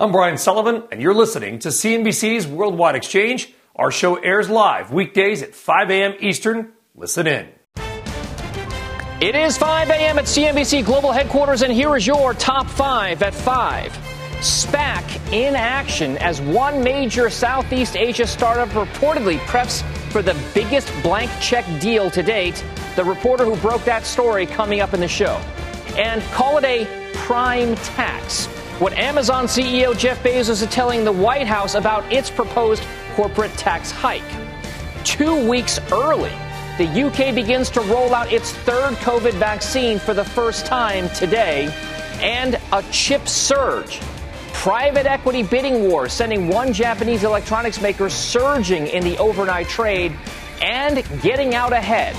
I'm Brian Sullivan, and you're listening to CNBC's Worldwide Exchange. Our show airs live weekdays at 5 a.m. Eastern. Listen in. It is 5 a.m. at CNBC Global Headquarters, and here is your top five at 5. SPAC in action as one major Southeast Asia startup reportedly preps for the biggest blank check deal to date. The reporter who broke that story coming up in the show. And call it a prime tax what Amazon CEO Jeff Bezos is telling the White House about its proposed corporate tax hike. Two weeks early, the UK begins to roll out its third COVID vaccine for the first time today, and a chip surge. Private equity bidding war sending one Japanese electronics maker surging in the overnight trade and getting out ahead.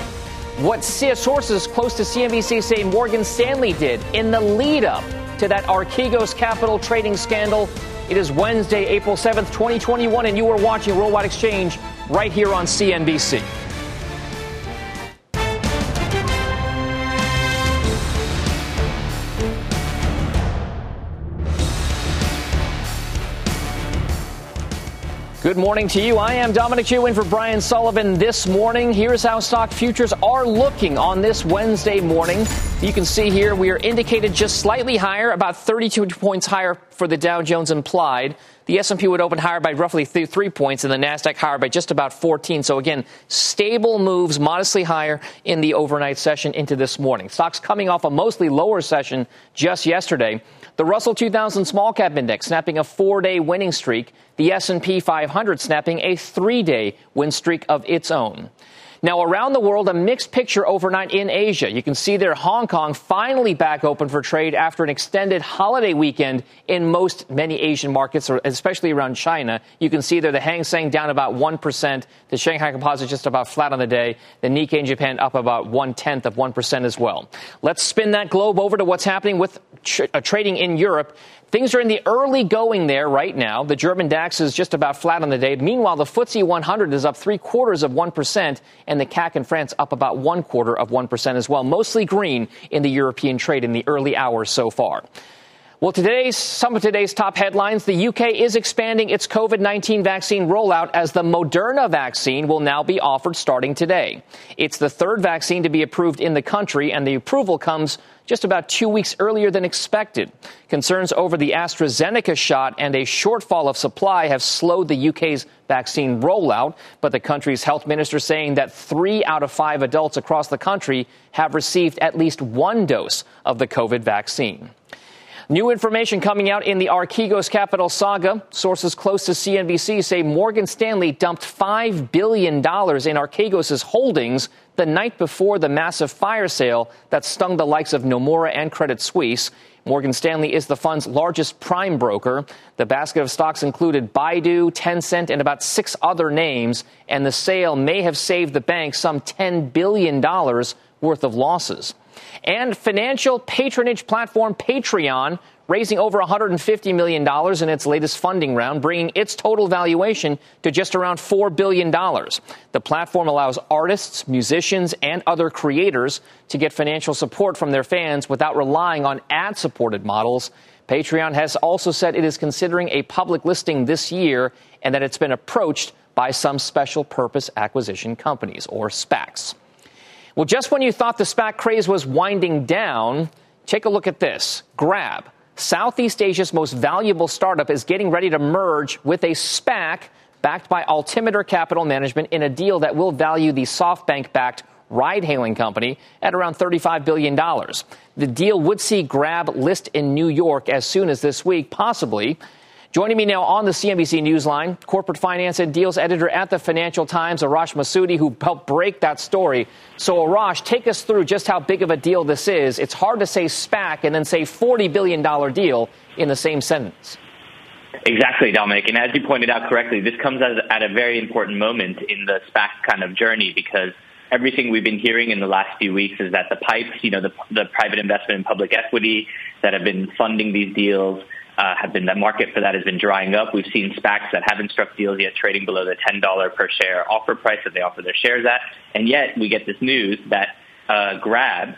What sources close to CNBC say Morgan Stanley did in the lead up to that Archegos Capital trading scandal. It is Wednesday, April 7th, 2021, and you are watching Worldwide Exchange right here on CNBC. Good morning to you. I am Dominic Chu in for Brian Sullivan this morning. Here's how stock futures are looking on this Wednesday morning. You can see here we are indicated just slightly higher, about 32 points higher for the Dow Jones implied. The S&P would open higher by roughly th- three points, and the Nasdaq higher by just about 14. So again, stable moves, modestly higher in the overnight session into this morning. Stocks coming off a mostly lower session just yesterday. The Russell 2000 Small Cap Index snapping a four-day winning streak. The S&P 500 snapping a three-day win streak of its own. Now, around the world, a mixed picture overnight in Asia. You can see there Hong Kong finally back open for trade after an extended holiday weekend in most many Asian markets, especially around China. You can see there the Hang Seng down about 1%, the Shanghai Composite just about flat on the day, the Nikkei in Japan up about one tenth of 1% as well. Let's spin that globe over to what's happening with tr- uh, trading in Europe. Things are in the early going there right now. The German DAX is just about flat on the day. Meanwhile, the FTSE 100 is up three quarters of 1%, and the CAC in France up about one quarter of 1% as well. Mostly green in the European trade in the early hours so far. Well, today's some of today's top headlines. The UK is expanding its COVID-19 vaccine rollout as the Moderna vaccine will now be offered starting today. It's the third vaccine to be approved in the country, and the approval comes just about two weeks earlier than expected. Concerns over the AstraZeneca shot and a shortfall of supply have slowed the UK's vaccine rollout, but the country's health minister saying that three out of five adults across the country have received at least one dose of the COVID vaccine. New information coming out in the Archegos Capital saga. Sources close to CNBC say Morgan Stanley dumped $5 billion in Archegos' holdings the night before the massive fire sale that stung the likes of Nomura and Credit Suisse. Morgan Stanley is the fund's largest prime broker. The basket of stocks included Baidu, Tencent, and about six other names, and the sale may have saved the bank some $10 billion worth of losses and financial patronage platform Patreon raising over $150 million in its latest funding round, bringing its total valuation to just around $4 billion. The platform allows artists, musicians, and other creators to get financial support from their fans without relying on ad supported models. Patreon has also said it is considering a public listing this year and that it's been approached by some special purpose acquisition companies, or SPACs. Well, just when you thought the SPAC craze was winding down, take a look at this. Grab, Southeast Asia's most valuable startup, is getting ready to merge with a SPAC backed by Altimeter Capital Management in a deal that will value the SoftBank backed ride hailing company at around $35 billion. The deal would see Grab list in New York as soon as this week, possibly Joining me now on the CNBC Newsline, corporate finance and deals editor at the Financial Times, Arash Massoudi, who helped break that story. So, Arash, take us through just how big of a deal this is. It's hard to say SPAC and then say $40 billion deal in the same sentence. Exactly, Dominic. And as you pointed out correctly, this comes at a very important moment in the SPAC kind of journey because everything we've been hearing in the last few weeks is that the pipes, you know, the, the private investment in public equity that have been funding these deals, uh, have been the market for that has been drying up. We've seen SPACs that haven't struck deals yet trading below the $10 per share offer price that they offer their shares at. And yet we get this news that uh, Grab,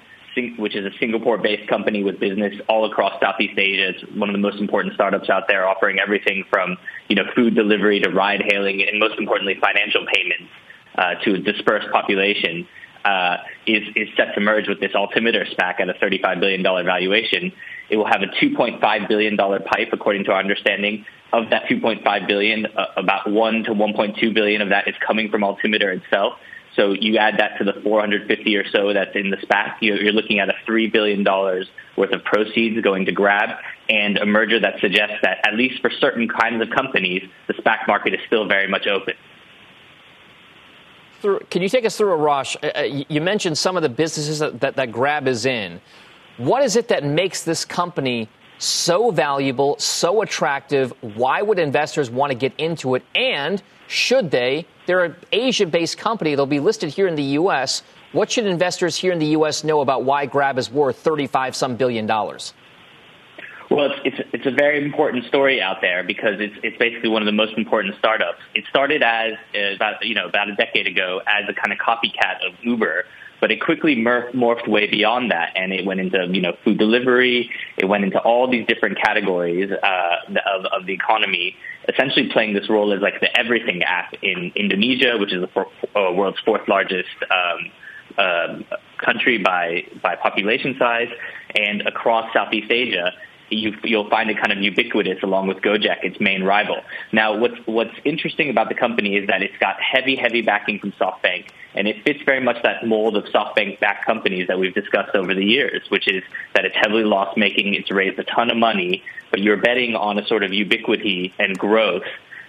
which is a Singapore-based company with business all across Southeast Asia, it's one of the most important startups out there, offering everything from you know food delivery to ride-hailing, and most importantly, financial payments uh, to a dispersed population. Uh, is, is set to merge with this Altimeter SPAC at a $35 billion valuation. It will have a $2.5 billion pipe, according to our understanding. Of that 2.5 billion, uh, about 1 to 1.2 billion of that is coming from Altimeter itself. So you add that to the 450 or so that's in the SPAC, you're looking at a $3 billion worth of proceeds going to Grab and a merger that suggests that at least for certain kinds of companies, the SPAC market is still very much open. Can you take us through, Arash? Uh, uh, you mentioned some of the businesses that, that, that Grab is in. What is it that makes this company so valuable, so attractive? Why would investors want to get into it? And should they? They're an Asia based company. They'll be listed here in the U.S. What should investors here in the U.S. know about why Grab is worth 35 some billion dollars? Well, it's, it's, it's a very important story out there because it's it's basically one of the most important startups. It started as uh, about you know about a decade ago as a kind of copycat of Uber, but it quickly morphed way beyond that, and it went into you know food delivery. It went into all these different categories uh, of of the economy, essentially playing this role as like the everything app in Indonesia, which is the for, uh, world's fourth largest. Um, uh, country by by population size, and across Southeast Asia, you you, will find it kind of ubiquitous along with Gojek, its main rival. Now, what's, what's interesting about the company is that it's got heavy, heavy backing from SoftBank, and it fits very much that mold of SoftBank-backed companies that we've discussed over the years, which is that it's heavily loss-making, it's raised a ton of money, but you're betting on a sort of ubiquity and growth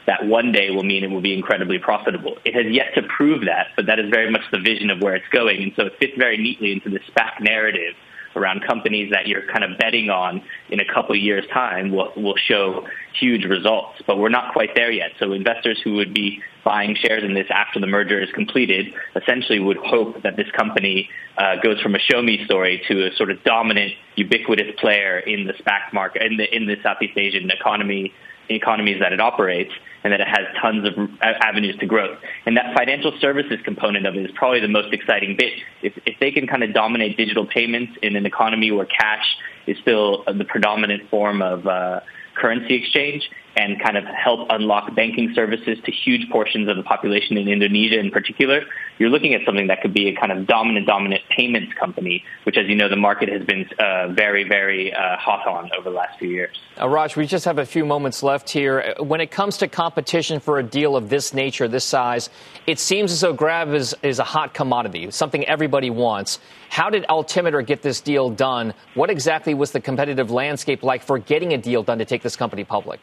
that one day will mean it will be incredibly profitable. It has yet to prove that, but that is very much the vision of where it's going, and so it fits very neatly into the SPAC narrative around companies that you're kind of betting on in a couple of years' time will, will show huge results. But we're not quite there yet. So investors who would be buying shares in this after the merger is completed essentially would hope that this company uh, goes from a show me story to a sort of dominant, ubiquitous player in the SPAC market, in the, in the Southeast Asian economy economies that it operates and that it has tons of avenues to growth. And that financial services component of it is probably the most exciting bit. If, if they can kind of dominate digital payments in an economy where cash is still the predominant form of uh, currency exchange and kind of help unlock banking services to huge portions of the population in Indonesia in particular, you're looking at something that could be a kind of dominant, dominant payments company, which, as you know, the market has been uh, very, very uh, hot on over the last few years. Uh, Raj, we just have a few moments left here. When it comes to competition for a deal of this nature, this size, it seems as though Grab is, is a hot commodity, something everybody wants. How did Altimeter get this deal done? What exactly was the competitive landscape like for getting a deal done to take this company public?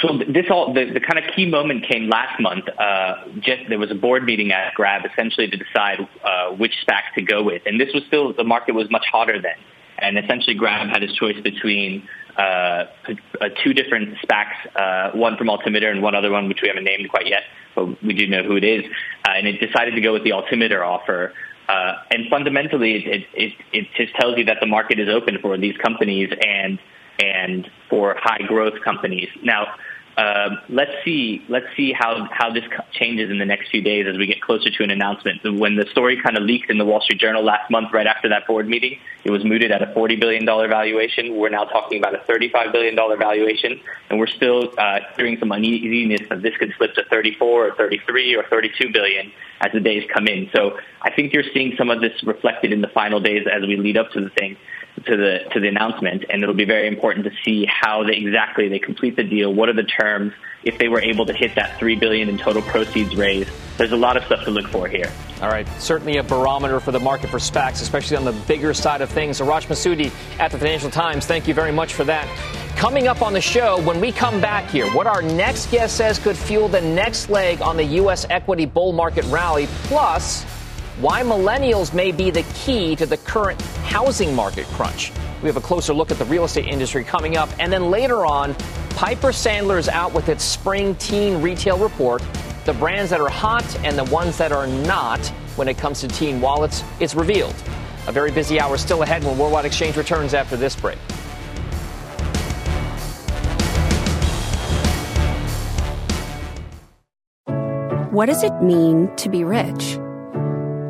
So this all the, the kind of key moment came last month. Uh, just there was a board meeting at Grab essentially to decide uh, which SPAC to go with, and this was still the market was much hotter then, and essentially Grab had his choice between uh, uh, two different SPACs, uh, one from Altimeter and one other one which we haven't named quite yet, but we do know who it is, uh, and it decided to go with the Altimeter offer. And fundamentally, it, it, it just tells you that the market is open for these companies and and for high growth companies. Now, uh, let's see let's see how how this changes in the next few days as we get closer to an announcement. When the story kind of leaked in the Wall Street Journal last month, right after that board meeting, it was mooted at a forty billion dollar valuation. We're now talking about a thirty five billion dollar valuation, and we're still uh, hearing some uneasiness that this could slip to thirty four or thirty three or thirty two billion as the days come in. So I think you're seeing some of this reflected in the final days as we lead up to the thing to the to the announcement, and it'll be very important to see how they exactly they complete the deal. What are the terms? If they were able to hit that three billion in total proceeds raised, there's a lot of stuff to look for here. All right, certainly a barometer for the market for SPACs, especially on the bigger side of things. Arash Massoudi at the Financial Times, thank you very much for that. Coming up on the show, when we come back here, what our next guest says could fuel the next leg on the U.S. equity bull market rally, plus why millennials may be the key to the current housing market crunch. We have a closer look at the real estate industry coming up. And then later on, Piper Sandler is out with its spring teen retail report. The brands that are hot and the ones that are not when it comes to teen wallets It's revealed. A very busy hour still ahead when Worldwide Exchange returns after this break. What does it mean to be rich?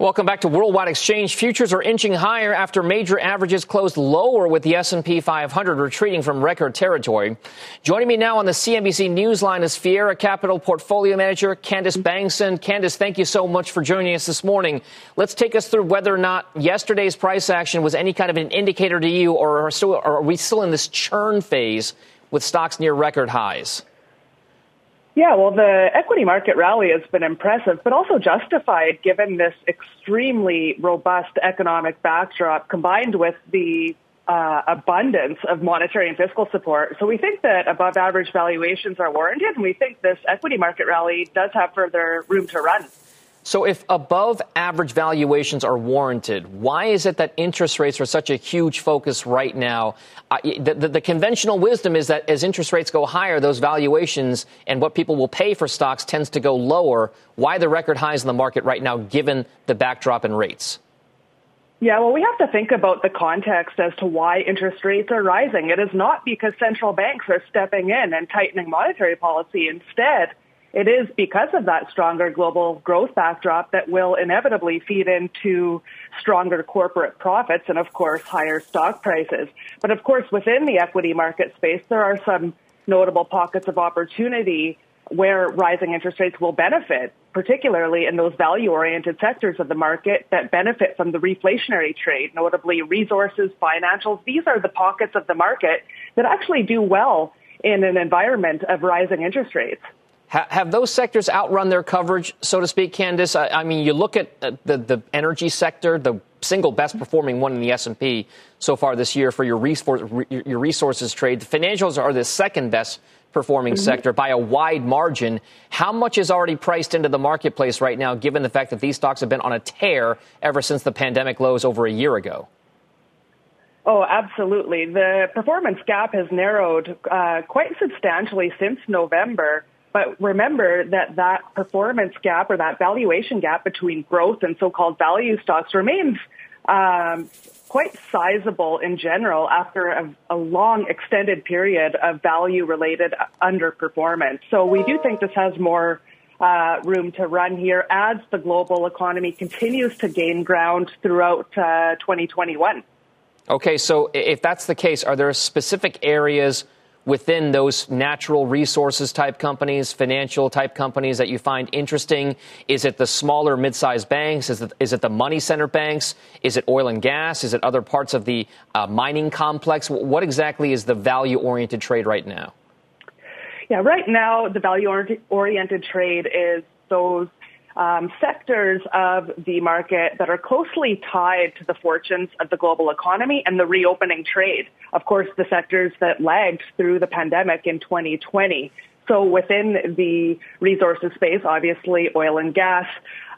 Welcome back to Worldwide Exchange. Futures are inching higher after major averages closed lower with the S&P 500 retreating from record territory. Joining me now on the CNBC Newsline is Fiera Capital Portfolio Manager Candice Bangsund. Candice, thank you so much for joining us this morning. Let's take us through whether or not yesterday's price action was any kind of an indicator to you, or are, still, or are we still in this churn phase with stocks near record highs? Yeah, well, the equity market rally has been impressive, but also justified given this extremely robust economic backdrop combined with the uh, abundance of monetary and fiscal support. So we think that above average valuations are warranted, and we think this equity market rally does have further room to run. So, if above average valuations are warranted, why is it that interest rates are such a huge focus right now? Uh, the, the, the, conventional wisdom is that as interest rates go higher, those valuations and what people will pay for stocks tends to go lower. Why the record highs in the market right now, given the backdrop in rates? Yeah, well, we have to think about the context as to why interest rates are rising. It is not because central banks are stepping in and tightening monetary policy. Instead, it is because of that stronger global growth backdrop that will inevitably feed into stronger corporate profits and, of course, higher stock prices. But, of course, within the equity market space, there are some notable pockets of opportunity where rising interest rates will benefit, particularly in those value-oriented sectors of the market that benefit from the reflationary trade, notably resources, financials. These are the pockets of the market that actually do well in an environment of rising interest rates. Have those sectors outrun their coverage, so to speak, Candice? I, mean, you look at the, the energy sector, the single best performing one in the S&P so far this year for your, resource, your resources trade. The financials are the second best performing mm-hmm. sector by a wide margin. How much is already priced into the marketplace right now, given the fact that these stocks have been on a tear ever since the pandemic lows over a year ago? Oh, absolutely. The performance gap has narrowed uh, quite substantially since November. But remember that that performance gap or that valuation gap between growth and so-called value stocks remains um, quite sizable in general after a, a long extended period of value-related underperformance. So we do think this has more uh, room to run here as the global economy continues to gain ground throughout uh, 2021. Okay, so if that's the case, are there specific areas – within those natural resources type companies, financial type companies that you find interesting? Is it the smaller mid-sized banks? Is it, is it the money center banks? Is it oil and gas? Is it other parts of the uh, mining complex? What exactly is the value oriented trade right now? Yeah, right now the value oriented trade is those um, sectors of the market that are closely tied to the fortunes of the global economy and the reopening trade. Of course, the sectors that lagged through the pandemic in 2020. So within the resources space, obviously oil and gas,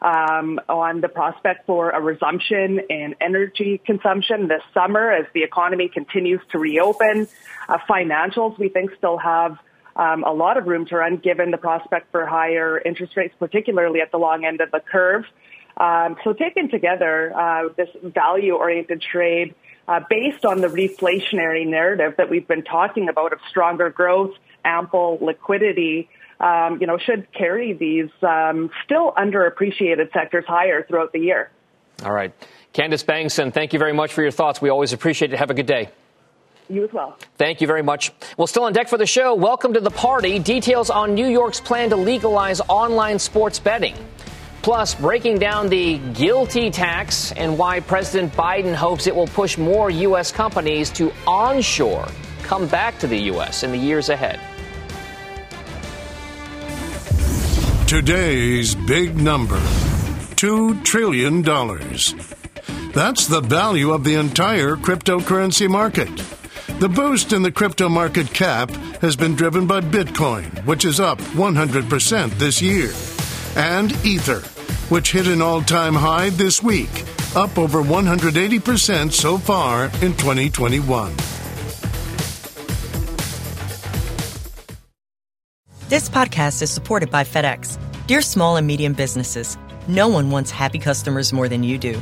um, on the prospect for a resumption in energy consumption this summer as the economy continues to reopen. Uh, financials, we think, still have um, a lot of room to run given the prospect for higher interest rates, particularly at the long end of the curve. Um, so taken together, uh, this value-oriented trade uh, based on the reflationary narrative that we've been talking about of stronger growth, ample liquidity, um, you know, should carry these um, still underappreciated sectors higher throughout the year. All right. Candice Bangsund, thank you very much for your thoughts. We always appreciate it. Have a good day. You as well. Thank you very much. Well, still on deck for the show. Welcome to the party. Details on New York's plan to legalize online sports betting. Plus, breaking down the GILTI tax and why President Biden hopes it will push more U.S. companies to onshore, come back to the U.S. in the years ahead. Today's big number $2 trillion. That's the value of the entire cryptocurrency market. The boost in the crypto market cap has been driven by Bitcoin, which is up 100% this year, and Ether which hit an all time high this week, up over 180% so far in 2021. This podcast is supported by FedEx. Dear small and medium businesses, no one wants happy customers more than you do.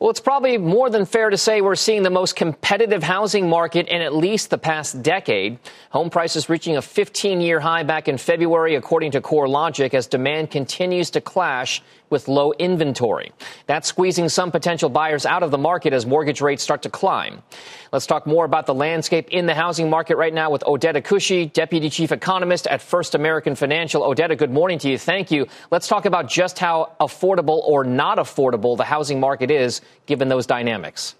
Well, it's probably more than fair to say we're seeing the most competitive housing market in at least the past decade. Home prices reaching a 15 year high back in February, according to CoreLogic, as demand continues to clash with low inventory. That's squeezing some potential buyers out of the market as mortgage rates start to climb. Let's talk more about the landscape in the housing market right now with Odeta Kushi, Deputy Chief Economist at First American Financial. Odeta, good morning to you. Thank you. Let's talk about just how affordable or not affordable the housing market is given those dynamics.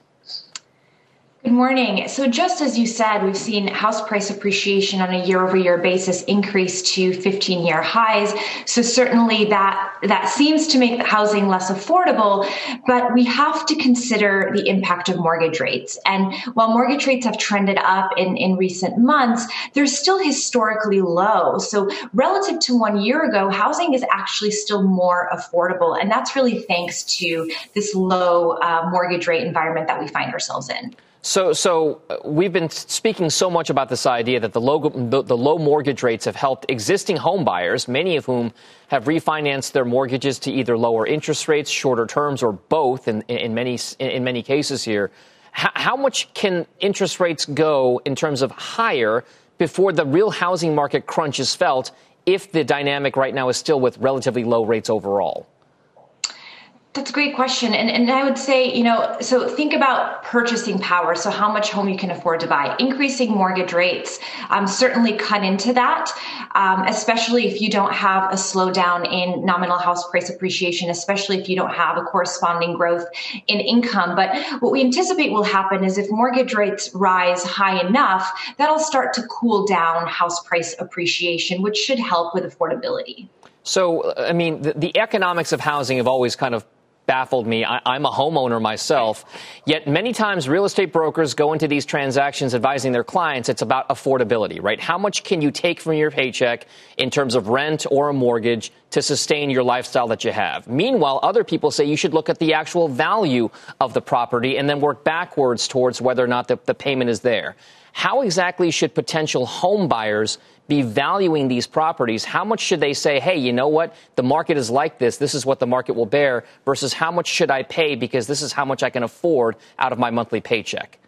Good morning. So, just as you said, we've seen house price appreciation on a year-over-year basis increase to 15-year highs. So, certainly that that seems to make housing less affordable. But we have to consider the impact of mortgage rates. And while mortgage rates have trended up in in recent months, they're still historically low. So, relative to one year ago, housing is actually still more affordable, and that's really thanks to this low uh, mortgage rate environment that we find ourselves in. So, so uh, we've been speaking so much about this idea that the low, the, the, low mortgage rates have helped existing home buyers, many of whom have refinanced their mortgages to either lower interest rates, shorter terms, or both. In, in many in many cases here, how, how much can interest rates go in terms of higher before the real housing market crunch is felt? If the dynamic right now is still with relatively low rates overall. That's a great question. And, and I would say, you know, so think about purchasing power. So, how much home you can afford to buy. Increasing mortgage rates um, certainly cut into that, um, especially if you don't have a slowdown in nominal house price appreciation, especially if you don't have a corresponding growth in income. But what we anticipate will happen is if mortgage rates rise high enough, that'll start to cool down house price appreciation, which should help with affordability. So, I mean, the, the economics of housing have always kind of baffled me. I, am a homeowner myself. Yet many times real estate brokers go into these transactions advising their clients it's about affordability, right? How much can you take from your paycheck in terms of rent or a mortgage to sustain your lifestyle that you have? Meanwhile, other people say you should look at the actual value of the property and then work backwards towards whether or not the, the payment is there. How exactly should potential home buyers be valuing these properties, how much should they say, hey, you know what? The market is like this. This is what the market will bear versus how much should I pay because this is how much I can afford out of my monthly paycheck?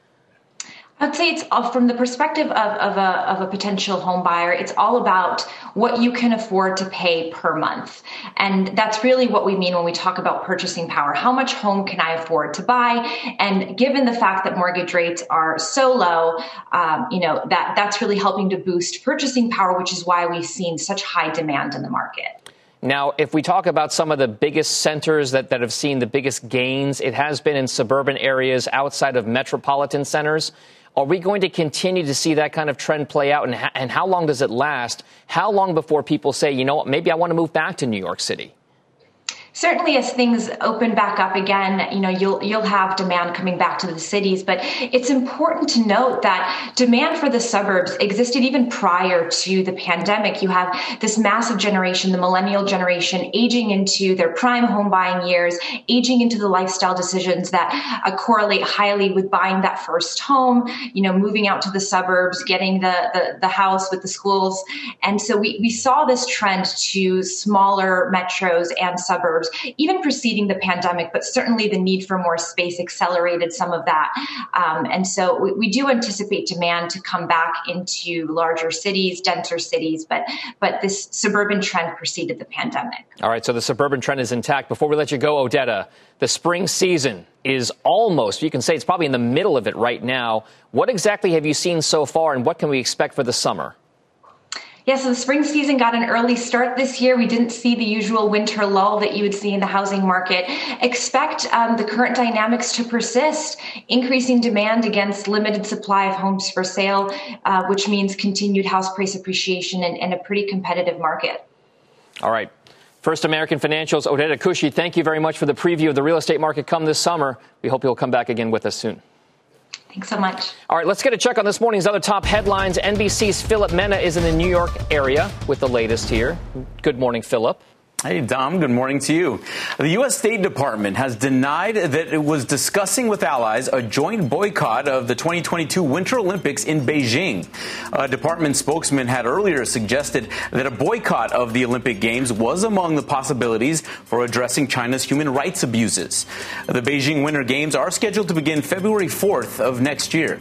I'd say it's uh, from the perspective of, of, a, of a potential home buyer, it's all about what you can afford to pay per month. And that's really what we mean when we talk about purchasing power. How much home can I afford to buy? And given the fact that mortgage rates are so low, um, you know, that, that's really helping to boost purchasing power, which is why we've seen such high demand in the market. Now, if we talk about some of the biggest centers that, that have seen the biggest gains, it has been in suburban areas outside of metropolitan centers. Are we going to continue to see that kind of trend play out? And, and how long does it last? How long before people say, you know what, maybe I want to move back to New York City? Certainly as things open back up again, you know, you'll you'll have demand coming back to the cities, but it's important to note that demand for the suburbs existed even prior to the pandemic. You have this massive generation, the millennial generation, aging into their prime home buying years, aging into the lifestyle decisions that uh, correlate highly with buying that first home, you know, moving out to the suburbs, getting the, the, the house with the schools. And so we, we saw this trend to smaller metros and suburbs, even preceding the pandemic, but certainly the need for more space accelerated some of that. Um, and so we, we do anticipate demand to come back into larger cities, denser cities, but, but this suburban trend preceded the pandemic. All right, so the suburban trend is intact. Before we let you go, Odeta, the spring season is almost, you can say it's probably in the middle of it right now. What exactly have you seen so far, and what can we expect for the summer? Yeah, so the spring season got an early start this year. We didn't see the usual winter lull that you would see in the housing market. Expect um, the current dynamics to persist, increasing demand against limited supply of homes for sale, uh, which means continued house price appreciation and, and a pretty competitive market. All right. First American Financial's Odeta Kushi, thank you very much for the preview of the real estate market come this summer. We hope you'll come back again with us soon. Thanks so much. All right, let's get a check on this morning's other top headlines. NBC's Phillip Mena is in the New York area with the latest here. Good morning, Philip. Hey, Dom, good morning to you. The U.S. State Department has denied that it was discussing with allies a joint boycott of the 2022 Winter Olympics in Beijing. A department spokesman had earlier suggested that a boycott of the Olympic Games was among the possibilities for addressing China's human rights abuses. The Beijing Winter Games are scheduled to begin February 4th of next year.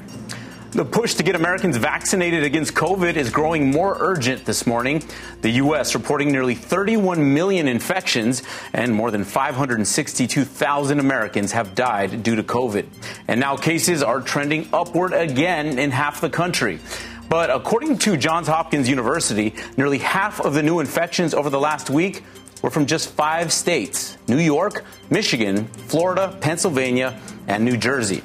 The push to get Americans vaccinated against COVID is growing more urgent this morning. The U.S. reporting nearly 31 million infections and more than 562,000 Americans have died due to COVID. And now cases are trending upward again in half the country. But according to Johns Hopkins University, nearly half of the new infections over the last week were from just five states New York, Michigan, Florida, Pennsylvania, and New Jersey.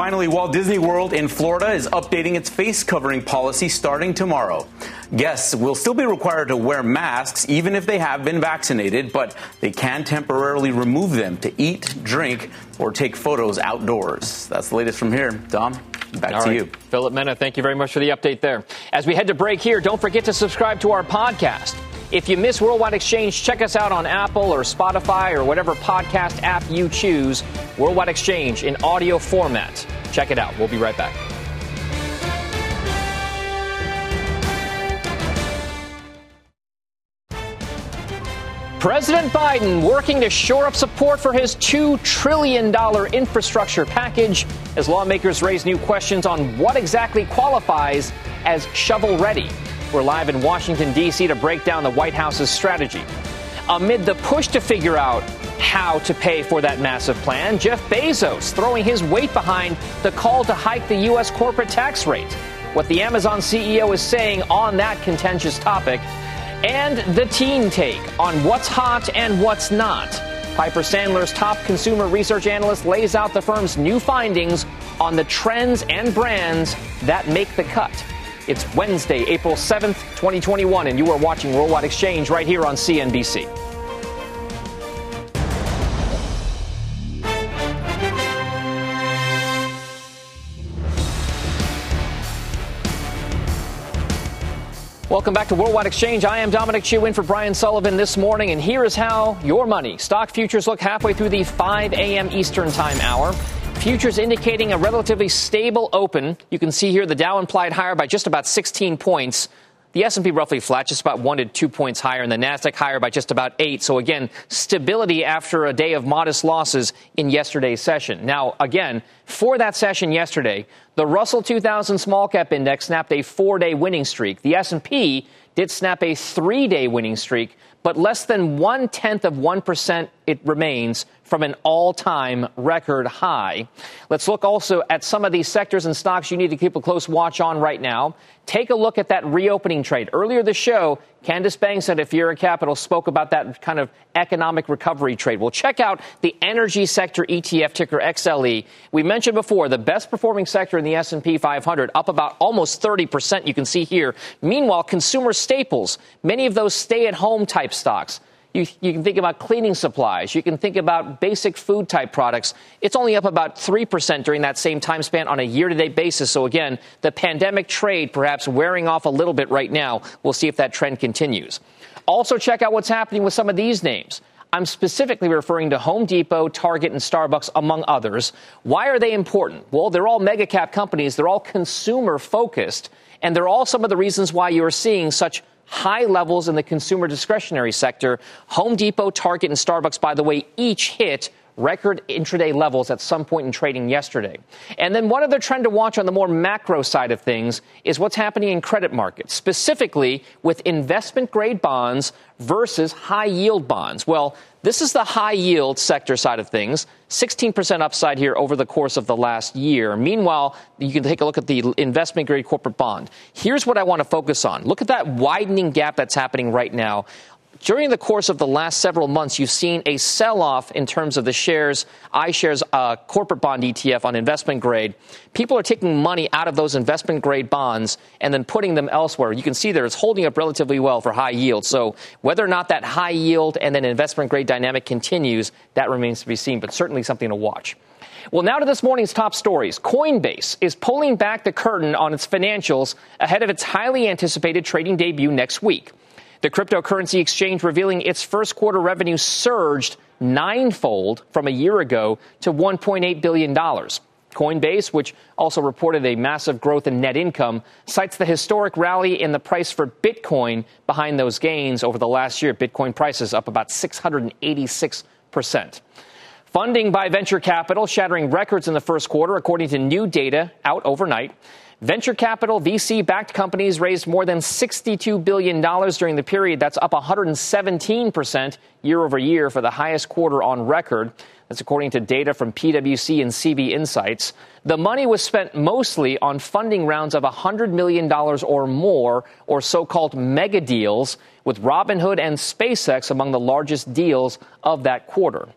Finally, Walt Disney World in Florida is updating its face covering policy starting tomorrow. Guests will still be required to wear masks even if they have been vaccinated, but they can temporarily remove them to eat, drink, or take photos outdoors. That's the latest from here. Dom, back All to right. you. Phillip Mena, thank you very much for the update there. As we head to break here, don't forget to subscribe to our podcast. If you miss Worldwide Exchange, check us out on Apple or Spotify or whatever podcast app you choose. Worldwide Exchange in audio format. Check it out. We'll be right back. President Biden working to shore up support for his $2 trillion infrastructure package as lawmakers raise new questions on what exactly qualifies as shovel ready. We're live in Washington, D.C. to break down the White House's strategy. Amid the push to figure out how to pay for that massive plan, Jeff Bezos throwing his weight behind the call to hike the U.S. corporate tax rate. What the Amazon CEO is saying on that contentious topic and the teen take on what's hot and what's not. Piper Sandler's top consumer research analyst lays out the firm's new findings on the trends and brands that make the cut. It's Wednesday, April 7th, 2021, and you are watching Worldwide Exchange right here on CNBC. Welcome back to Worldwide Exchange. I am Dominic Chu in for Brian Sullivan this morning, and here is how your money. Stock futures look halfway through the 5 a.m. Eastern Time hour. Futures indicating a relatively stable open. You can see here the Dow implied higher by just about 16 points. The S&P roughly flat, just about one to two points higher, and the Nasdaq higher by just about eight. So again, stability after a day of modest losses in yesterday's session. Now, again, for that session yesterday, the Russell 2000 Small Cap Index snapped a four-day winning streak. The S&P did snap a three-day winning streak, but less than one tenth of one percent it remains from an all-time record high. Let's look also at some of these sectors and stocks you need to keep a close watch on right now. Take a look at that reopening trade. Earlier this show, Candice Banks at Fiera Capital spoke about that kind of economic recovery trade. Well, check out the energy sector ETF ticker XLE. We mentioned before the best performing sector in the S&P 500 up about almost 30% you can see here. Meanwhile, consumer staples, many of those stay at home type stocks You, you can think about cleaning supplies. You can think about basic food type products. It's only up about 3% during that same time span on a year to date basis. So, again, the pandemic trade perhaps wearing off a little bit right now. We'll see if that trend continues. Also, check out what's happening with some of these names. I'm specifically referring to Home Depot, Target, and Starbucks, among others. Why are they important? Well, they're all mega cap companies, they're all consumer focused, and they're all some of the reasons why you're seeing such high levels in the consumer discretionary sector. Home Depot, Target, and Starbucks, by the way, each hit record intraday levels at some point in trading yesterday. And then one other trend to watch on the more macro side of things is what's happening in credit markets, specifically with investment grade bonds versus high yield bonds. Well, this is the high yield sector side of things, 16% upside here over the course of the last year. Meanwhile, you can take a look at the investment grade corporate bond. Here's what I want to focus on. Look at that widening gap that's happening right now during the course of the last several months, you've seen a sell off in terms of the shares, iShares uh, corporate bond ETF on investment grade. People are taking money out of those investment grade bonds and then putting them elsewhere. You can see there it's holding up relatively well for high yield. So whether or not that high yield and then investment grade dynamic continues, that remains to be seen, but certainly something to watch. Well, now to this morning's top stories. Coinbase is pulling back the curtain on its financials ahead of its highly anticipated trading debut next week. The cryptocurrency exchange revealing its first quarter revenue surged ninefold from a year ago to $1.8 billion. Coinbase, which also reported a massive growth in net income, cites the historic rally in the price for Bitcoin behind those gains over the last year. Bitcoin prices up about 686%. Funding by venture capital shattering records in the first quarter, according to new data out overnight. Venture capital VC backed companies raised more than $62 billion during the period. That's up 117% year over year for the highest quarter on record. That's according to data from PwC and CB Insights. The money was spent mostly on funding rounds of $100 million or more, or so called mega deals, with Robinhood and SpaceX among the largest deals of that quarter.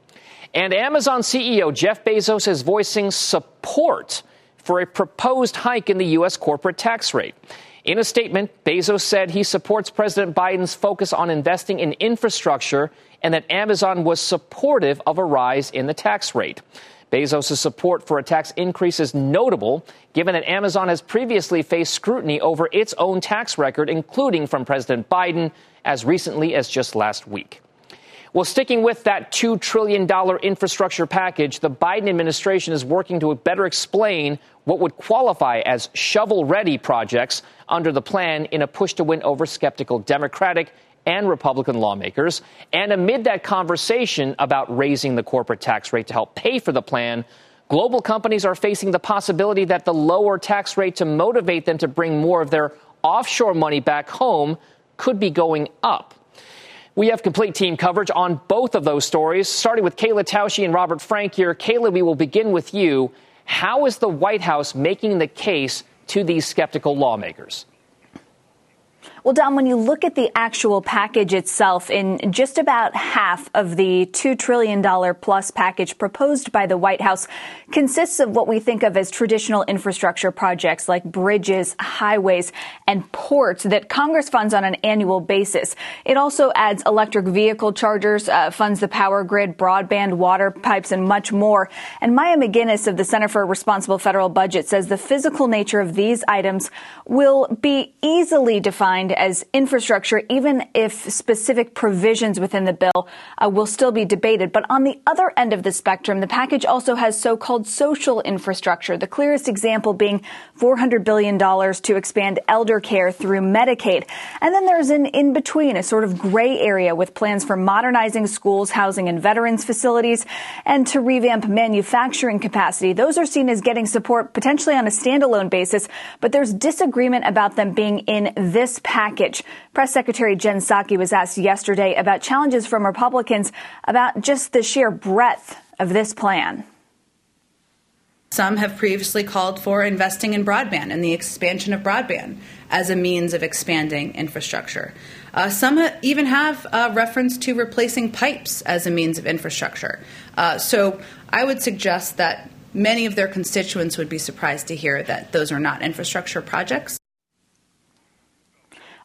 And Amazon CEO Jeff Bezos is voicing support for a proposed hike in the U.S. corporate tax rate. In a statement, Bezos said he supports President Biden's focus on investing in infrastructure and that Amazon was supportive of a rise in the tax rate. Bezos' support for a tax increase is notable, given that Amazon has previously faced scrutiny over its own tax record, including from President Biden as recently as just last week. Well, sticking with that $2 trillion infrastructure package, the Biden administration is working to better explain what would qualify as shovel ready projects under the plan in a push to win over skeptical Democratic and Republican lawmakers. And amid that conversation about raising the corporate tax rate to help pay for the plan, global companies are facing the possibility that the lower tax rate to motivate them to bring more of their offshore money back home could be going up. We have complete team coverage on both of those stories, starting with Kayla Tausche and Robert Frank here. Kayla, we will begin with you. How is the White House making the case to these skeptical lawmakers? Well, Don, when you look at the actual package itself, in just about half of the $2 trillion plus package proposed by the White House consists of what we think of as traditional infrastructure projects like bridges, highways, and ports that Congress funds on an annual basis. It also adds electric vehicle chargers, uh, funds the power grid, broadband, water pipes, and much more. And Maya MacGuineas of the Center for a Responsible Federal Budget says the physical nature of these items will be easily defined as infrastructure, even if specific provisions within the bill uh, will still be debated. But on the other end of the spectrum, the package also has so-called social infrastructure, the clearest example being $400 billion to expand elder care through Medicaid. And then there's an in-between, a sort of gray area with plans for modernizing schools, housing, and veterans facilities, and to revamp manufacturing capacity. Those are seen as getting support potentially on a standalone basis, but there's disagreement about them being in this package package. Press Secretary Jen Psaki was asked yesterday about challenges from Republicans about just the sheer breadth of this plan. Some have previously called for investing in broadband and the expansion of broadband as a means of expanding infrastructure. Uh, some even have uh, reference to replacing pipes as a means of infrastructure. Uh, so I would suggest that many of their constituents would be surprised to hear that those are not infrastructure projects.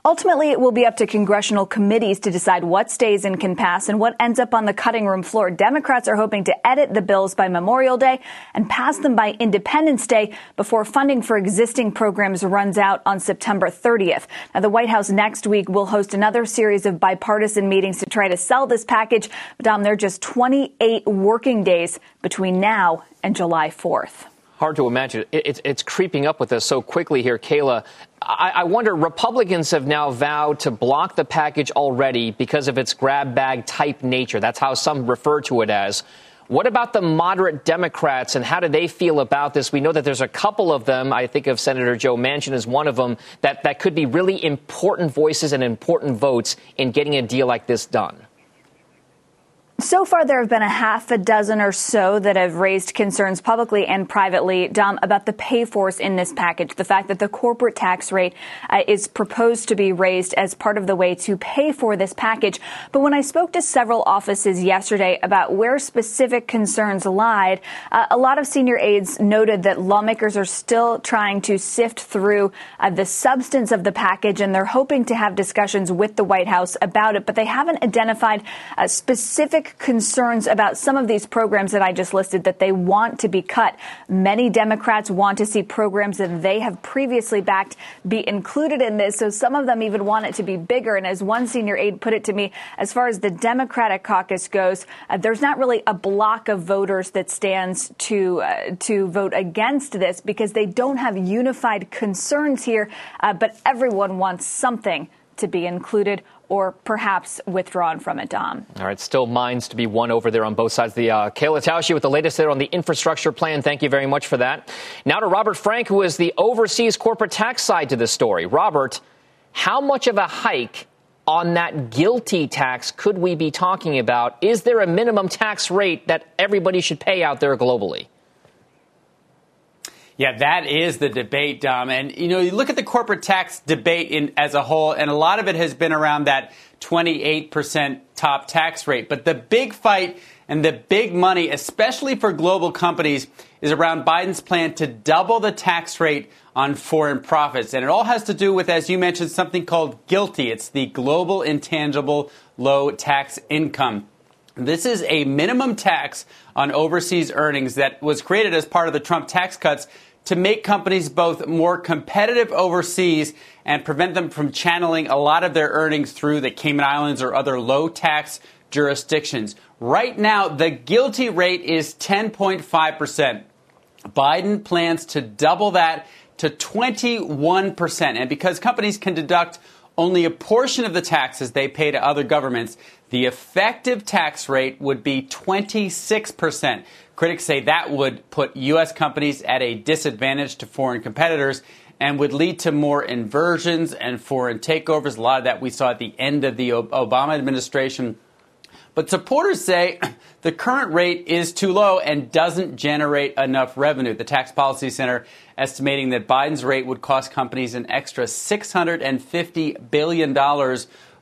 Ultimately, it will be up to congressional committees to decide what stays and can pass and what ends up on the cutting room floor. Democrats are hoping to edit the bills by Memorial Day and pass them by Independence Day before funding for existing programs runs out on September 30th. Now, the White House next week will host another series of bipartisan meetings to try to sell this package. But Dom, there are just 28 working days between now and July 4th hard to imagine. It's, it's creeping up with us so quickly here, Kayla. I, I wonder, Republicans have now vowed to block the package already because of its grab bag type nature. That's how some refer to it as. What about the moderate Democrats and how do they feel about this? We know that there's a couple of them. I think of Senator Joe Manchin as one of them that, that could be really important voices and important votes in getting a deal like this done. So far, there have been a half a dozen or so that have raised concerns publicly and privately, Dom, about the pay-fors in this package. The fact that the corporate tax rate uh, is proposed to be raised as part of the way to pay for this package. But when I spoke to several offices yesterday about where specific concerns lied, uh, a lot of senior aides noted that lawmakers are still trying to sift through uh, the substance of the package and they're hoping to have discussions with the White House about it, but they haven't identified uh, concerns about some of these programs that I just listed that they want to be cut. Many Democrats want to see programs that they have previously backed be included in this. So some of them even want it to be bigger. And as one senior aide put it to me, as far as the Democratic caucus goes, uh, there's not really a block of voters that stands to uh, to vote against this because they don't have unified concerns here. Uh, but everyone wants something to be included or perhaps withdrawn from it, Dom. All right, still minds to be won over there on both sides. The uh, Kayla Tausche with the latest there on the infrastructure plan. Thank you very much for that. Now to Robert Frank, who is the overseas corporate tax side to this story. Robert, how much of a hike on that GILTI tax could we be talking about? Is there a minimum tax rate that everybody should pay out there globally? Yeah, that is the debate, Dom. And you know, you look at the corporate tax debate in, as a whole, and a lot of it has been around that 28% top tax rate. But the big fight and the big money, especially for global companies, is around Biden's plan to double the tax rate on foreign profits. And it all has to do with, as you mentioned, something called GILTI. It's the Global Intangible Low Tax Income. This is a minimum tax on overseas earnings that was created as part of the Trump tax cuts to make companies both more competitive overseas and prevent them from channeling a lot of their earnings through the Cayman Islands or other low tax jurisdictions. Right now, the GILTI rate is 10.5%. Biden plans to double that to 21%. And because companies can deduct only a portion of the taxes they pay to other governments, the effective tax rate would be 26%. Critics say that would put U.S. companies at a disadvantage to foreign competitors and would lead to more inversions and foreign takeovers. A lot of that we saw at the end of the Obama administration. But supporters say the current rate is too low and doesn't generate enough revenue. The Tax Policy Center estimating that Biden's rate would cost companies an extra $650 billion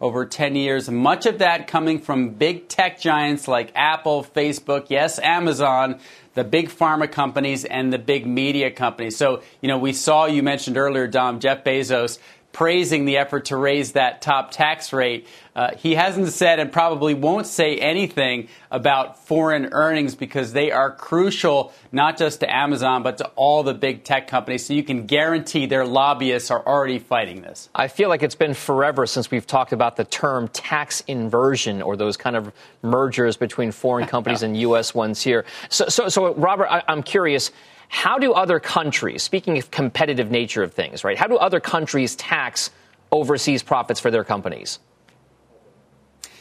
over 10 years. Much of that coming from big tech giants like Apple, Facebook, yes, Amazon, the big pharma companies, and the big media companies. So, you know, we saw, you mentioned earlier, Dom, Jeff Bezos praising the effort to raise that top tax rate. Uh, he hasn't said and probably won't say anything about foreign earnings because they are crucial not just to Amazon but to all the big tech companies. So you can guarantee their lobbyists are already fighting this. I feel like it's been forever since we've talked about the term tax inversion or those kind of mergers between foreign companies and U.S. ones here. So, so, so Robert, I, I'm curious. How do other countries, speaking of competitive nature of things, right? How do other countries tax overseas profits for their companies?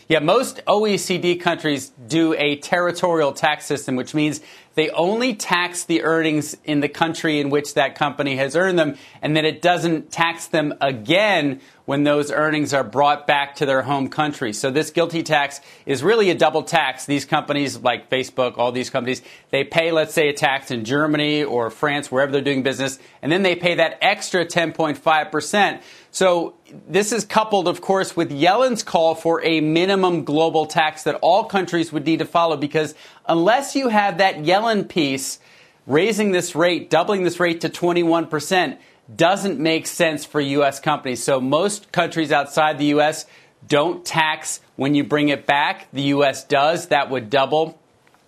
Yeah, most OECD countries do a territorial tax system, which means they only tax the earnings in the country in which that company has earned them, and then it doesn't tax them again when those earnings are brought back to their home country. So this GILTI tax is really a double tax. These companies like Facebook, all these companies, they pay, let's say, a tax in Germany or France, wherever they're doing business, and then they pay that extra 10.5%. So this is coupled, of course, with Yellen's call for a minimum global tax that all countries would need to follow because unless you have that Yellen piece raising this rate, doubling this rate to 21%, doesn't make sense for U.S. companies. So most countries outside the U.S. don't tax when you bring it back. The U.S. does. That would double.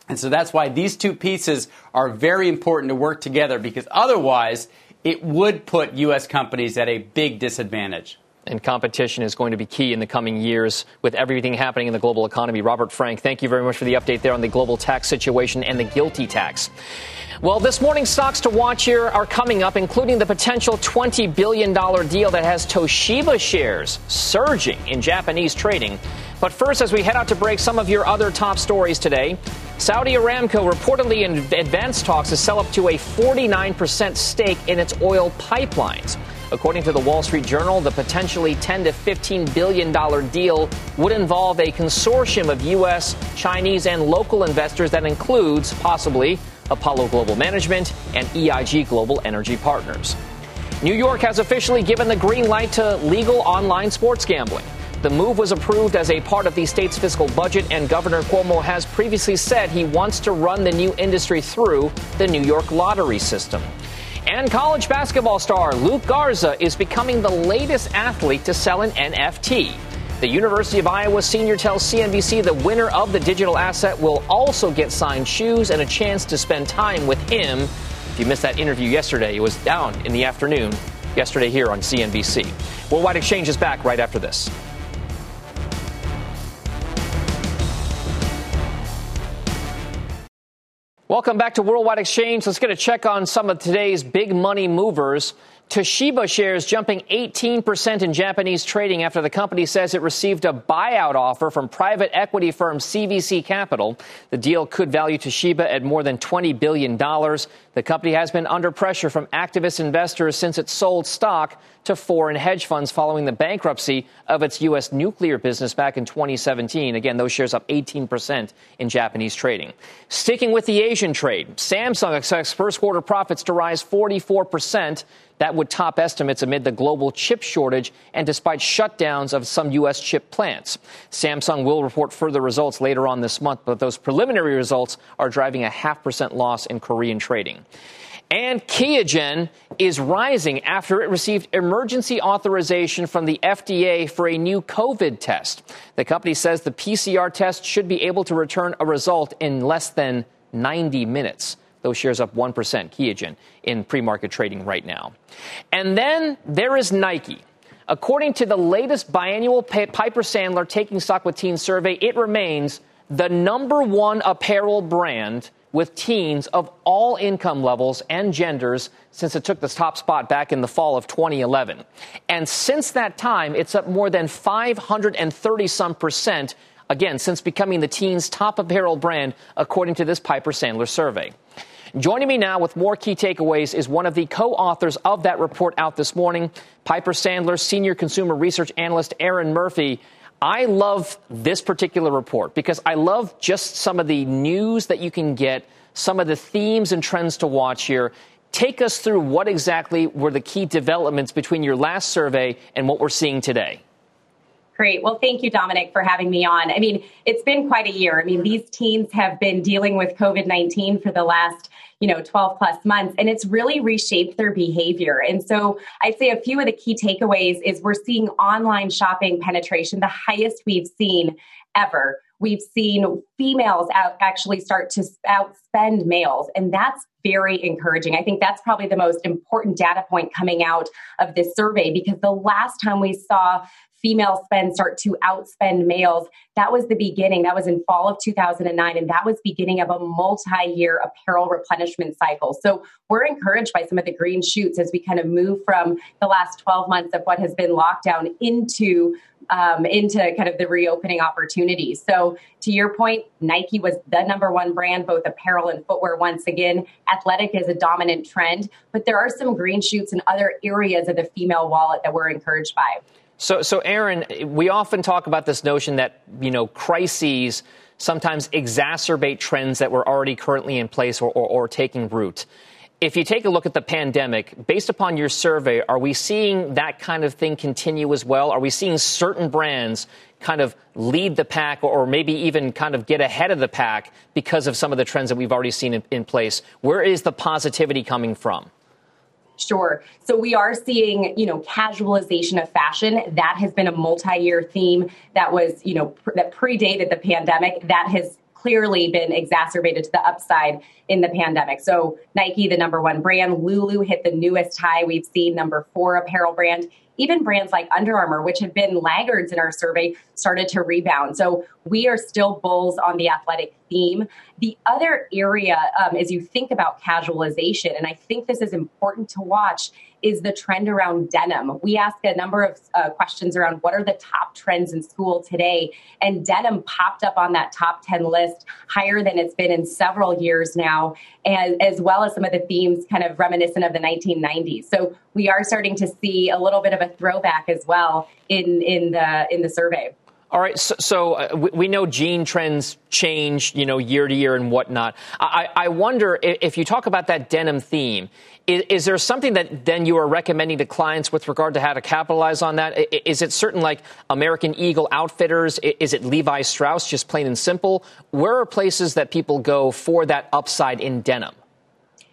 And so that's why these two pieces are very important to work together because otherwise it would put U.S. companies at a big disadvantage and competition is going to be key in the coming years with everything happening in the global economy. Robert Frank, thank you very much for the update there on the global tax situation and the GILTI tax. Well, this morning's stocks to watch here are coming up, including the potential $20 billion deal that has Toshiba shares surging in Japanese trading. But first, as we head out to break some of your other top stories today, Saudi Aramco reportedly in advanced talks to sell up to a 49% stake in its oil pipelines. According to the Wall Street Journal, the potentially 10 to 15 billion dollar deal would involve a consortium of US, Chinese, and local investors that includes possibly Apollo Global Management and EIG Global Energy Partners. New York has officially given the green light to legal online sports gambling. The move was approved as a part of the state's fiscal budget, and Governor Cuomo has previously said he wants to run the new industry through the New York lottery system. And college basketball star Luke Garza is becoming the latest athlete to sell an NFT. The University of Iowa senior tells CNBC the winner of the digital asset will also get signed shoes and a chance to spend time with him. If you missed that interview yesterday, it was down in the afternoon yesterday here on CNBC. Worldwide Exchange is back right after this. Welcome back to Worldwide Exchange. Let's get a check on some of today's big money movers. Toshiba shares jumping 18% in Japanese trading after the company says it received a buyout offer from private equity firm CVC Capital. The deal could value Toshiba at more than $20 billion. The company has been under pressure from activist investors since it sold stock to foreign hedge funds following the bankruptcy of its U.S. nuclear business back in 2017. Again, those shares up 18% in Japanese trading. Sticking with the Asian trade, Samsung expects first quarter profits to rise 44%. That would top estimates amid the global chip shortage and despite shutdowns of some U.S. chip plants. Samsung will report further results later on this month, but those preliminary results are driving a half percent loss in Korean trading. And Qiagen is rising after it received emergency authorization from the FDA for a new COVID test. The company says the PCR test should be able to return a result in less than 90 minutes. Those shares up 1%, Qiagen, in pre market trading right now. And then there is Nike. According to the latest biannual Piper Sandler Taking Stock with Teens survey, it remains the number one apparel brand with teens of all income levels and genders since it took the top spot back in the fall of 2011. And since that time, it's up more than 530 some percent, again, since becoming the teens' top apparel brand, according to this Piper Sandler survey. Joining me now with more key takeaways is one of the co authors of that report out this morning, Piper Sandler Senior Consumer Research Analyst Erin Murphy. I love this particular report because I love just some of the news that you can get, some of the themes and trends to watch here. Take us through what exactly were the key developments between your last survey and what we're seeing today. Great. Well, thank you, Dominic, for having me on. I mean, it's been quite a year. I mean, these teens have been dealing with COVID 19 for the last you know 12 plus months and it's really reshaped their behavior. And so i'd say a few of the key takeaways is we're seeing online shopping penetration the highest we've seen ever. We've seen females out actually start to outspend males and that's very encouraging. I think that's probably the most important data point coming out of this survey because the last time we saw female spend start to outspend males. That was the beginning. That was in fall of 2009, and that was beginning of a multi-year apparel replenishment cycle. So we're encouraged by some of the green shoots as we kind of move from the last 12 months of what has been lockdown into um, into kind of the reopening opportunities. So, to your point, Nike was the number one brand, both apparel and footwear. Once again, athletic is a dominant trend, but there are some green shoots in other areas of the female wallet that we're encouraged by. So, so Erin, we often talk about this notion that you know crises sometimes exacerbate trends that were already currently in place or, or, or taking root. If you take a look at the pandemic, based upon your survey, are we seeing that kind of thing continue as well? Are we seeing certain brands kind of lead the pack or maybe even kind of get ahead of the pack because of some of the trends that we've already seen in, in place? Where is the positivity coming from? Sure. So we are seeing, you know, casualization of fashion. That has been a multi-year theme that was, you know, pr- that predated the pandemic. That has clearly been exacerbated to the upside in the pandemic. So Nike, the number one brand, Lulu hit the newest high we've seen, number four apparel brand even brands like Under Armour, which have been laggards in our survey, started to rebound. So we are still bulls on the athletic theme. The other area, um, as you think about casualization, and I think this is important to watch, is the trend around denim. We ask a number of uh, questions around what are the top trends in school today, and denim popped up on that top 10 list higher than it's been in several years now, and as well as some of the themes kind of reminiscent of the 1990s. So we are starting to see a little bit of a throwback as well in, in the in the survey. All right, so, so uh, we know jean trends change, you know, year to year and whatnot. I, I wonder if you talk about that denim theme, is, is, there something that then you are recommending to clients with regard to how to capitalize on that? Is it certain like American Eagle Outfitters? Is it Levi Strauss, just plain and simple? Where are places that people go for that upside in denim?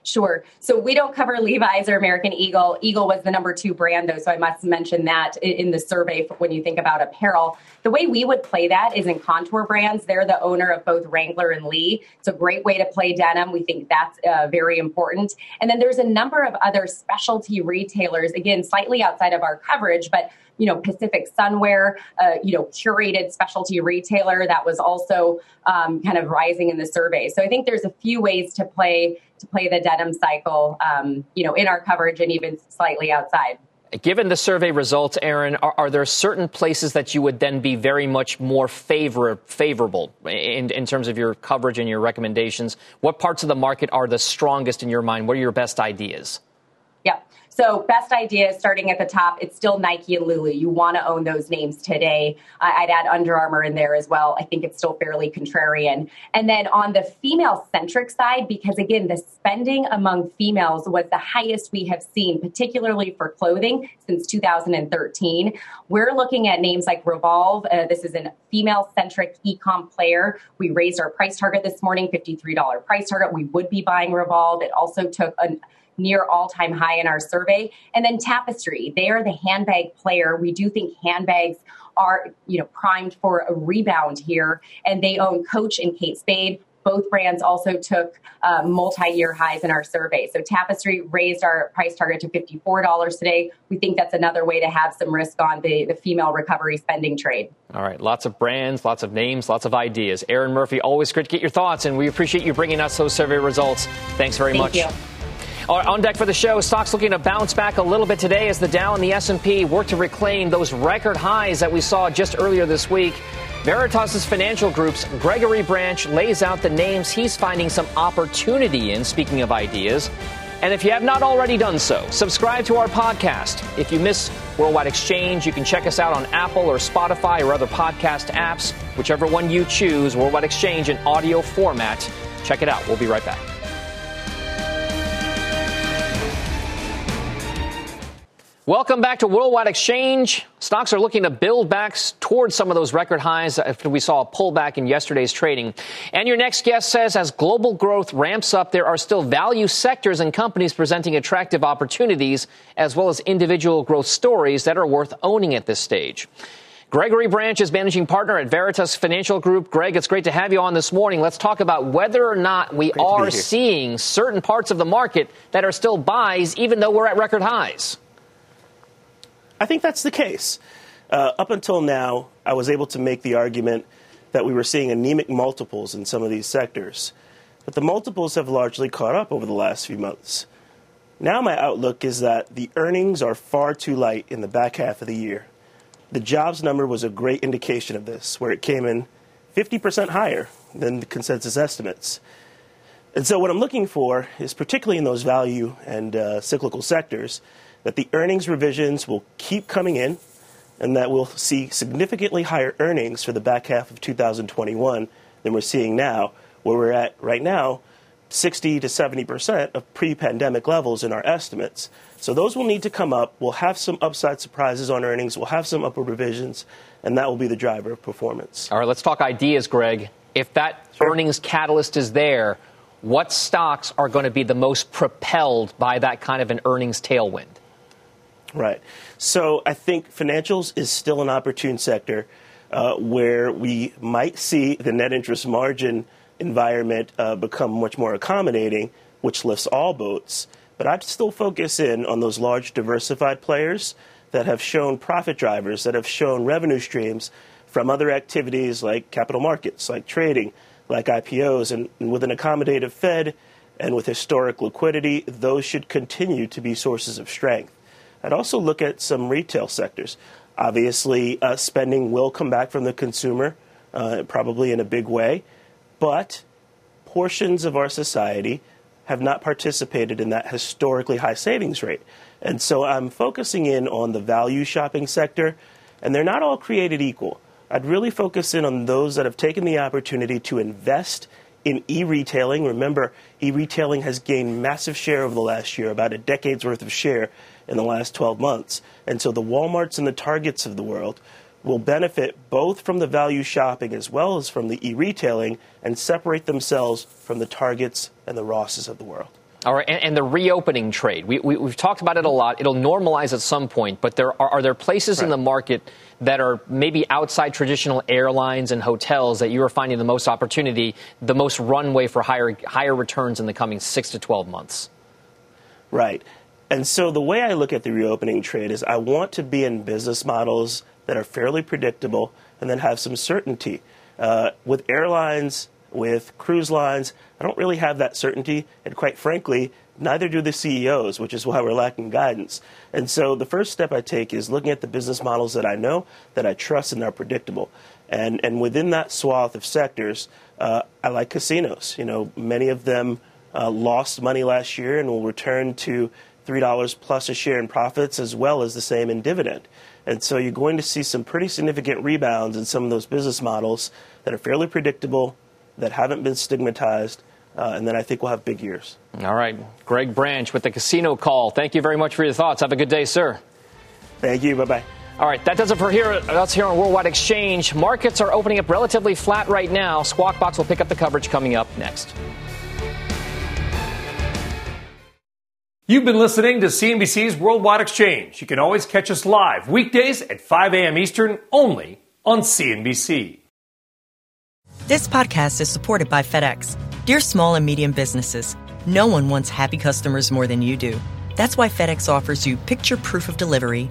Sure. So we don't cover Levi's or American Eagle. Eagle was the number two brand, though, so I must mention that in the survey when you think about apparel. The way we would play that is in Kontoor Brands. They're the owner of both Wrangler and Lee. It's a great way to play denim. We think that's uh, very important. And then there's a number of other specialty retailers, again, slightly outside of our coverage, but you know, Pacific Sunwear, uh, you know, curated specialty retailer that was also um, kind of rising in the survey. So I think there's a few ways to play to play the denim cycle, um, you know, in our coverage and even slightly outside. Given the survey results, Erin, are, are, there certain places that you would then be very much more favor, favorable in, in terms of your coverage and your recommendations? What parts of the market are the strongest in your mind? What are your best ideas? Yeah. So, best idea starting at the top, it's still Nike and Lulu. You want to own those names today. I'd add Under Armour in there as well. I think it's still fairly contrarian. And then on the female centric side, because again, the spending among females was the highest we have seen, particularly for clothing since 2013. We're looking at names like Revolve. Uh, this is a female centric e-com player. We raised our price target this morning, $53 price target. We would be buying Revolve. It also took an near all time high in our survey. And then Tapestry, they are the handbag player. We do think handbags are, you know, primed for a rebound here. And they own Coach and Kate Spade. Both brands also took uh, multi-year highs in our survey. So Tapestry raised our price target to $54 today. We think that's another way to have some risk on the, the female recovery spending trade. All right, lots of brands, lots of names, lots of ideas. Erin Murphy, always great to get your thoughts, and we appreciate you bringing us those survey results. Thanks very Thank much. You. On deck for the show, stocks looking to bounce back a little bit today as the Dow and the S&P work to reclaim those record highs that we saw just earlier this week. Veritas's financial group's Gregory Branch lays out the names he's finding some opportunity in, speaking of ideas. And if you have not already done so, subscribe to our podcast. If you miss Worldwide Exchange, you can check us out on Apple or Spotify or other podcast apps, whichever one you choose, Worldwide Exchange in audio format. Check it out. We'll be right back. Welcome back to Worldwide Exchange. Stocks are looking to build back towards some of those record highs after we saw a pullback in yesterday's trading. And your next guest says as global growth ramps up, there are still value sectors and companies presenting attractive opportunities as well as individual growth stories that are worth owning at this stage. Gregory Branch is managing partner at Veritas Financial Group. Greg, it's great to have you on this morning. Let's talk about whether or not we great are seeing certain parts of the market that are still buys, even though we're at record highs. I think that's the case. Uh, up until now, I was able to make the argument that we were seeing anemic multiples in some of these sectors. But the multiples have largely caught up over the last few months. Now, my outlook is that the earnings are far too light in the back half of the year. The jobs number was a great indication of this, where it came in 50% higher than the consensus estimates. And so, what I'm looking for is, particularly in those value and uh, cyclical sectors, that the earnings revisions will keep coming in and that we'll see significantly higher earnings for the back half of 2021 than we're seeing now, where we're at right now 60 to 70 percent of pre pandemic levels in our estimates. So those will need to come up. We'll have some upside surprises on earnings, we'll have some upward revisions, and that will be the driver of performance. All right, let's talk ideas, Greg. If that sure. earnings catalyst is there, what stocks are going to be the most propelled by that kind of an earnings tailwind? Right. So I think financials is still an opportune sector uh, where we might see the net interest margin environment uh, become much more accommodating, which lifts all boats. But I'd still focus in on those large diversified players that have shown profit drivers, that have shown revenue streams from other activities like capital markets, like trading, like IPOs. And, and with an accommodative Fed and with historic liquidity, those should continue to be sources of strength. I'd also look at some retail sectors. Obviously, uh, spending will come back from the consumer, uh, probably in a big way, but portions of our society have not participated in that historically high savings rate. And so I'm focusing in on the value shopping sector, and they're not all created equal. I'd really focus in on those that have taken the opportunity to invest in e-retailing. Remember, e-retailing has gained massive share over the last year, about a decade's worth of share in the last 12 months. And so the Walmarts and the Targets of the world will benefit both from the value shopping as well as from the e-retailing and separate themselves from the Targets and the Rosses of the world. All right, and, and the reopening trade. We, we, have talked about it a lot. It'll normalize at some point, but there are, are there places right. in the market that are maybe outside traditional airlines and hotels that you are finding the most opportunity, the most runway for higher higher returns in the coming six to twelve months? Right. And so the way I look at the reopening trade is I want to be in business models that are fairly predictable and then have some certainty. Uh, with airlines, with cruise lines, I don't really have that certainty, and quite frankly, neither do the CEOs, which is why we're lacking guidance. And so the first step I take is looking at the business models that I know, that I trust, and are predictable. And, and within that swath of sectors, uh, I like casinos. You know, many of them uh, lost money last year and will return to $3 plus a share in profits as well as the same in dividend. And so you're going to see some pretty significant rebounds in some of those business models that are fairly predictable, that haven't been stigmatized, uh, and then I think we'll have big years. All right. Greg Branch with the casino call. Thank you very much for your thoughts. Have a good day, sir. Thank you. Bye bye. All right, that does it for here, us here on Worldwide Exchange. Markets are opening up relatively flat right now. Squawk Box will pick up the coverage coming up next. You've been listening to CNBC's Worldwide Exchange. You can always catch us live weekdays at 5 a.m. Eastern only on CNBC. This podcast is supported by FedEx. Dear small and medium businesses, no one wants happy customers more than you do. That's why FedEx offers you picture proof of delivery,